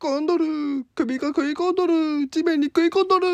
込んどる。首が食い込んどる。地面に食い込んどる。